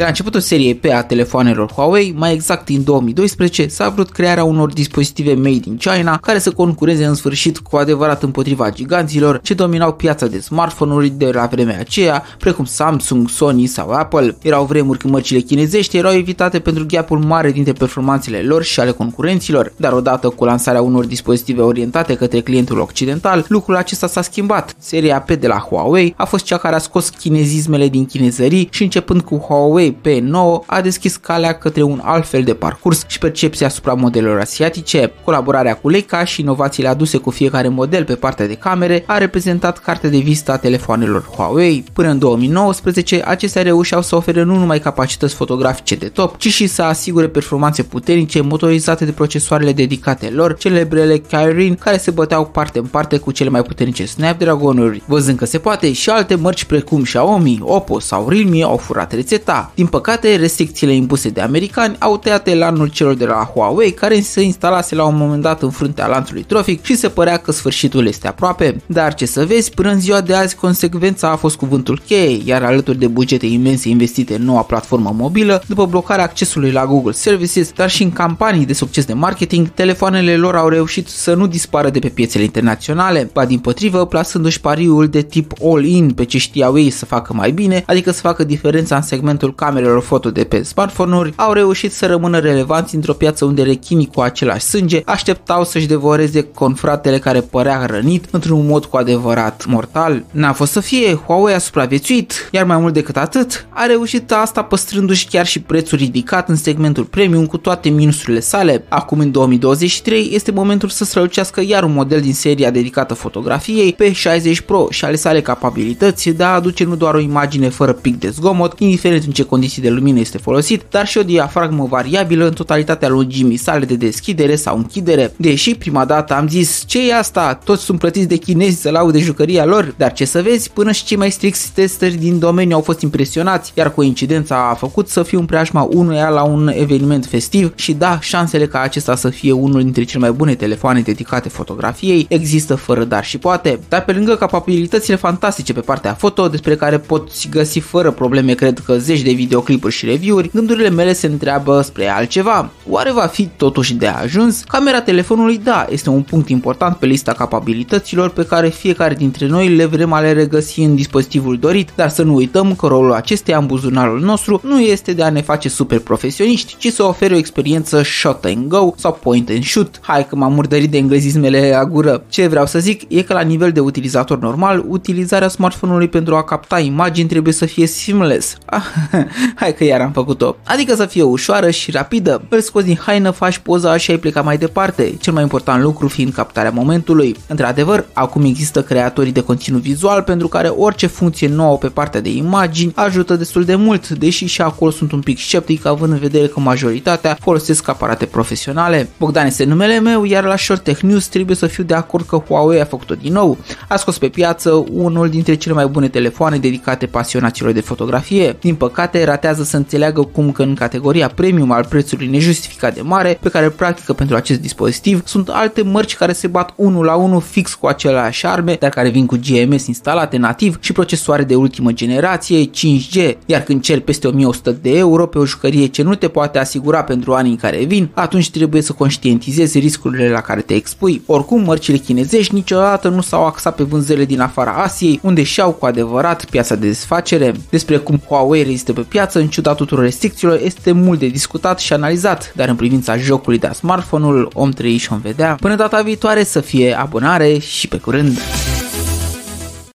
De la începutul seriei P a telefoanelor Huawei, mai exact în 2012, s-a vrut crearea unor dispozitive made in China care să concureze în sfârșit cu adevărat împotriva giganților ce dominau piața de smartphone-uri de la vremea aceea, precum Samsung, Sony sau Apple. Erau vremuri când mărcile chinezești erau evitate pentru gapul mare dintre performanțele lor și ale concurenților, dar odată cu lansarea unor dispozitive orientate către clientul occidental, lucrul acesta s-a schimbat. Seria P de la Huawei a fost cea care a scos chinezismele din chinezării și începând cu Huawei P9 a deschis calea către un alt fel de parcurs și percepția asupra modelelor asiatice. Colaborarea cu Leica și inovațiile aduse cu fiecare model pe partea de camere a reprezentat cartea de vizită a telefoanelor Huawei. Până în 2019, acestea reușeau să ofere nu numai capacități fotografice de top, ci și să asigure performanțe puternice motorizate de procesoarele dedicate lor, celebrele Kirin, care se băteau parte în parte cu cele mai puternice Snapdragon-uri. Văzând că se poate, și alte mărci precum Xiaomi, Oppo sau Realme au furat rețeta. Din păcate, restricțiile impuse de americani au tăiat elanul celor de la Huawei, care se instalase la un moment dat în fruntea lanțului trofic și se părea că sfârșitul este aproape. Dar ce să vezi, până în ziua de azi consecvența a fost cuvântul cheie, iar alături de bugete imense investite în noua platformă mobilă, după blocarea accesului la Google Services, dar și în campanii de succes de marketing, telefoanele lor au reușit să nu dispară de pe piețele internaționale, ba din potrivă, plasându-și pariul de tip all-in pe ce știau ei să facă mai bine, adică să facă diferența în segmentul camerelor foto de pe smartphone-uri, au reușit să rămână relevanți într-o piață unde rechinii cu același sânge așteptau să-și devoreze confratele care părea rănit într-un mod cu adevărat mortal. N-a fost să fie, Huawei a supraviețuit, iar mai mult decât atât, a reușit asta păstrându-și chiar și prețul ridicat în segmentul premium cu toate minusurile sale. Acum în 2023 este momentul să strălucească iar un model din seria dedicată fotografiei pe 60 Pro și ale sale capabilități de a aduce nu doar o imagine fără pic de zgomot, indiferent în ce condiții de lumină este folosit, dar și o diafragmă variabilă în totalitatea lungimii sale de deschidere sau închidere. Deși prima dată am zis ce e asta, toți sunt plătiți de chinezi să laude jucăria lor, dar ce să vezi, până și cei mai stricți testeri din domeniu au fost impresionați, iar coincidența a făcut să fiu în preajma unuia la un eveniment festiv și da, șansele ca acesta să fie unul dintre cele mai bune telefoane dedicate fotografiei există fără dar și poate, dar pe lângă capabilitățile fantastice pe partea foto, despre care poți găsi fără probleme, cred că zeci de videoclipuri și review-uri, gândurile mele se întreabă spre altceva. Oare va fi totuși de ajuns? Camera telefonului, da, este un punct important pe lista capabilităților pe care fiecare dintre noi le vrem a le regăsi în dispozitivul dorit, dar să nu uităm că rolul acesteia în buzunarul nostru nu este de a ne face super profesioniști, ci să ofere o experiență shot and go sau point and shoot. Hai că m-am murdărit de englezismele a gură. Ce vreau să zic e că la nivel de utilizator normal, utilizarea smartphone-ului pentru a capta imagini trebuie să fie seamless. Ah, hai că iar am făcut-o. Adică să fie ușoară și rapidă. Îl scoți din haină, faci poza și ai plecat mai departe. Cel mai important lucru fiind captarea momentului. Într-adevăr, acum există creatorii de conținut vizual pentru care orice funcție nouă pe partea de imagini ajută destul de mult, deși și acolo sunt un pic sceptic având în vedere că majoritatea folosesc aparate profesionale. Bogdan este numele meu, iar la Short Tech News trebuie să fiu de acord că Huawei a făcut-o din nou. A scos pe piață unul dintre cele mai bune telefoane dedicate pasionaților de fotografie. Din păcate, ratează să înțeleagă cum că în categoria premium al prețului nejustificat de mare, pe care îl practică pentru acest dispozitiv, sunt alte mărci care se bat unul la unul fix cu aceleași arme, dar care vin cu GMS instalate nativ și procesoare de ultimă generație 5G, iar când ceri peste 1100 de euro pe o jucărie ce nu te poate asigura pentru anii în care vin, atunci trebuie să conștientizezi riscurile la care te expui. Oricum, mărcile chinezești niciodată nu s-au axat pe vânzările din afara Asiei, unde și-au cu adevărat piața de desfacere. Despre cum Huawei rezistă pe piață în ciuda tuturor restricțiilor este mult de discutat și analizat, dar în privința jocului de smartphone-ul om trăi și om vedea. Până data viitoare să fie abonare și pe curând!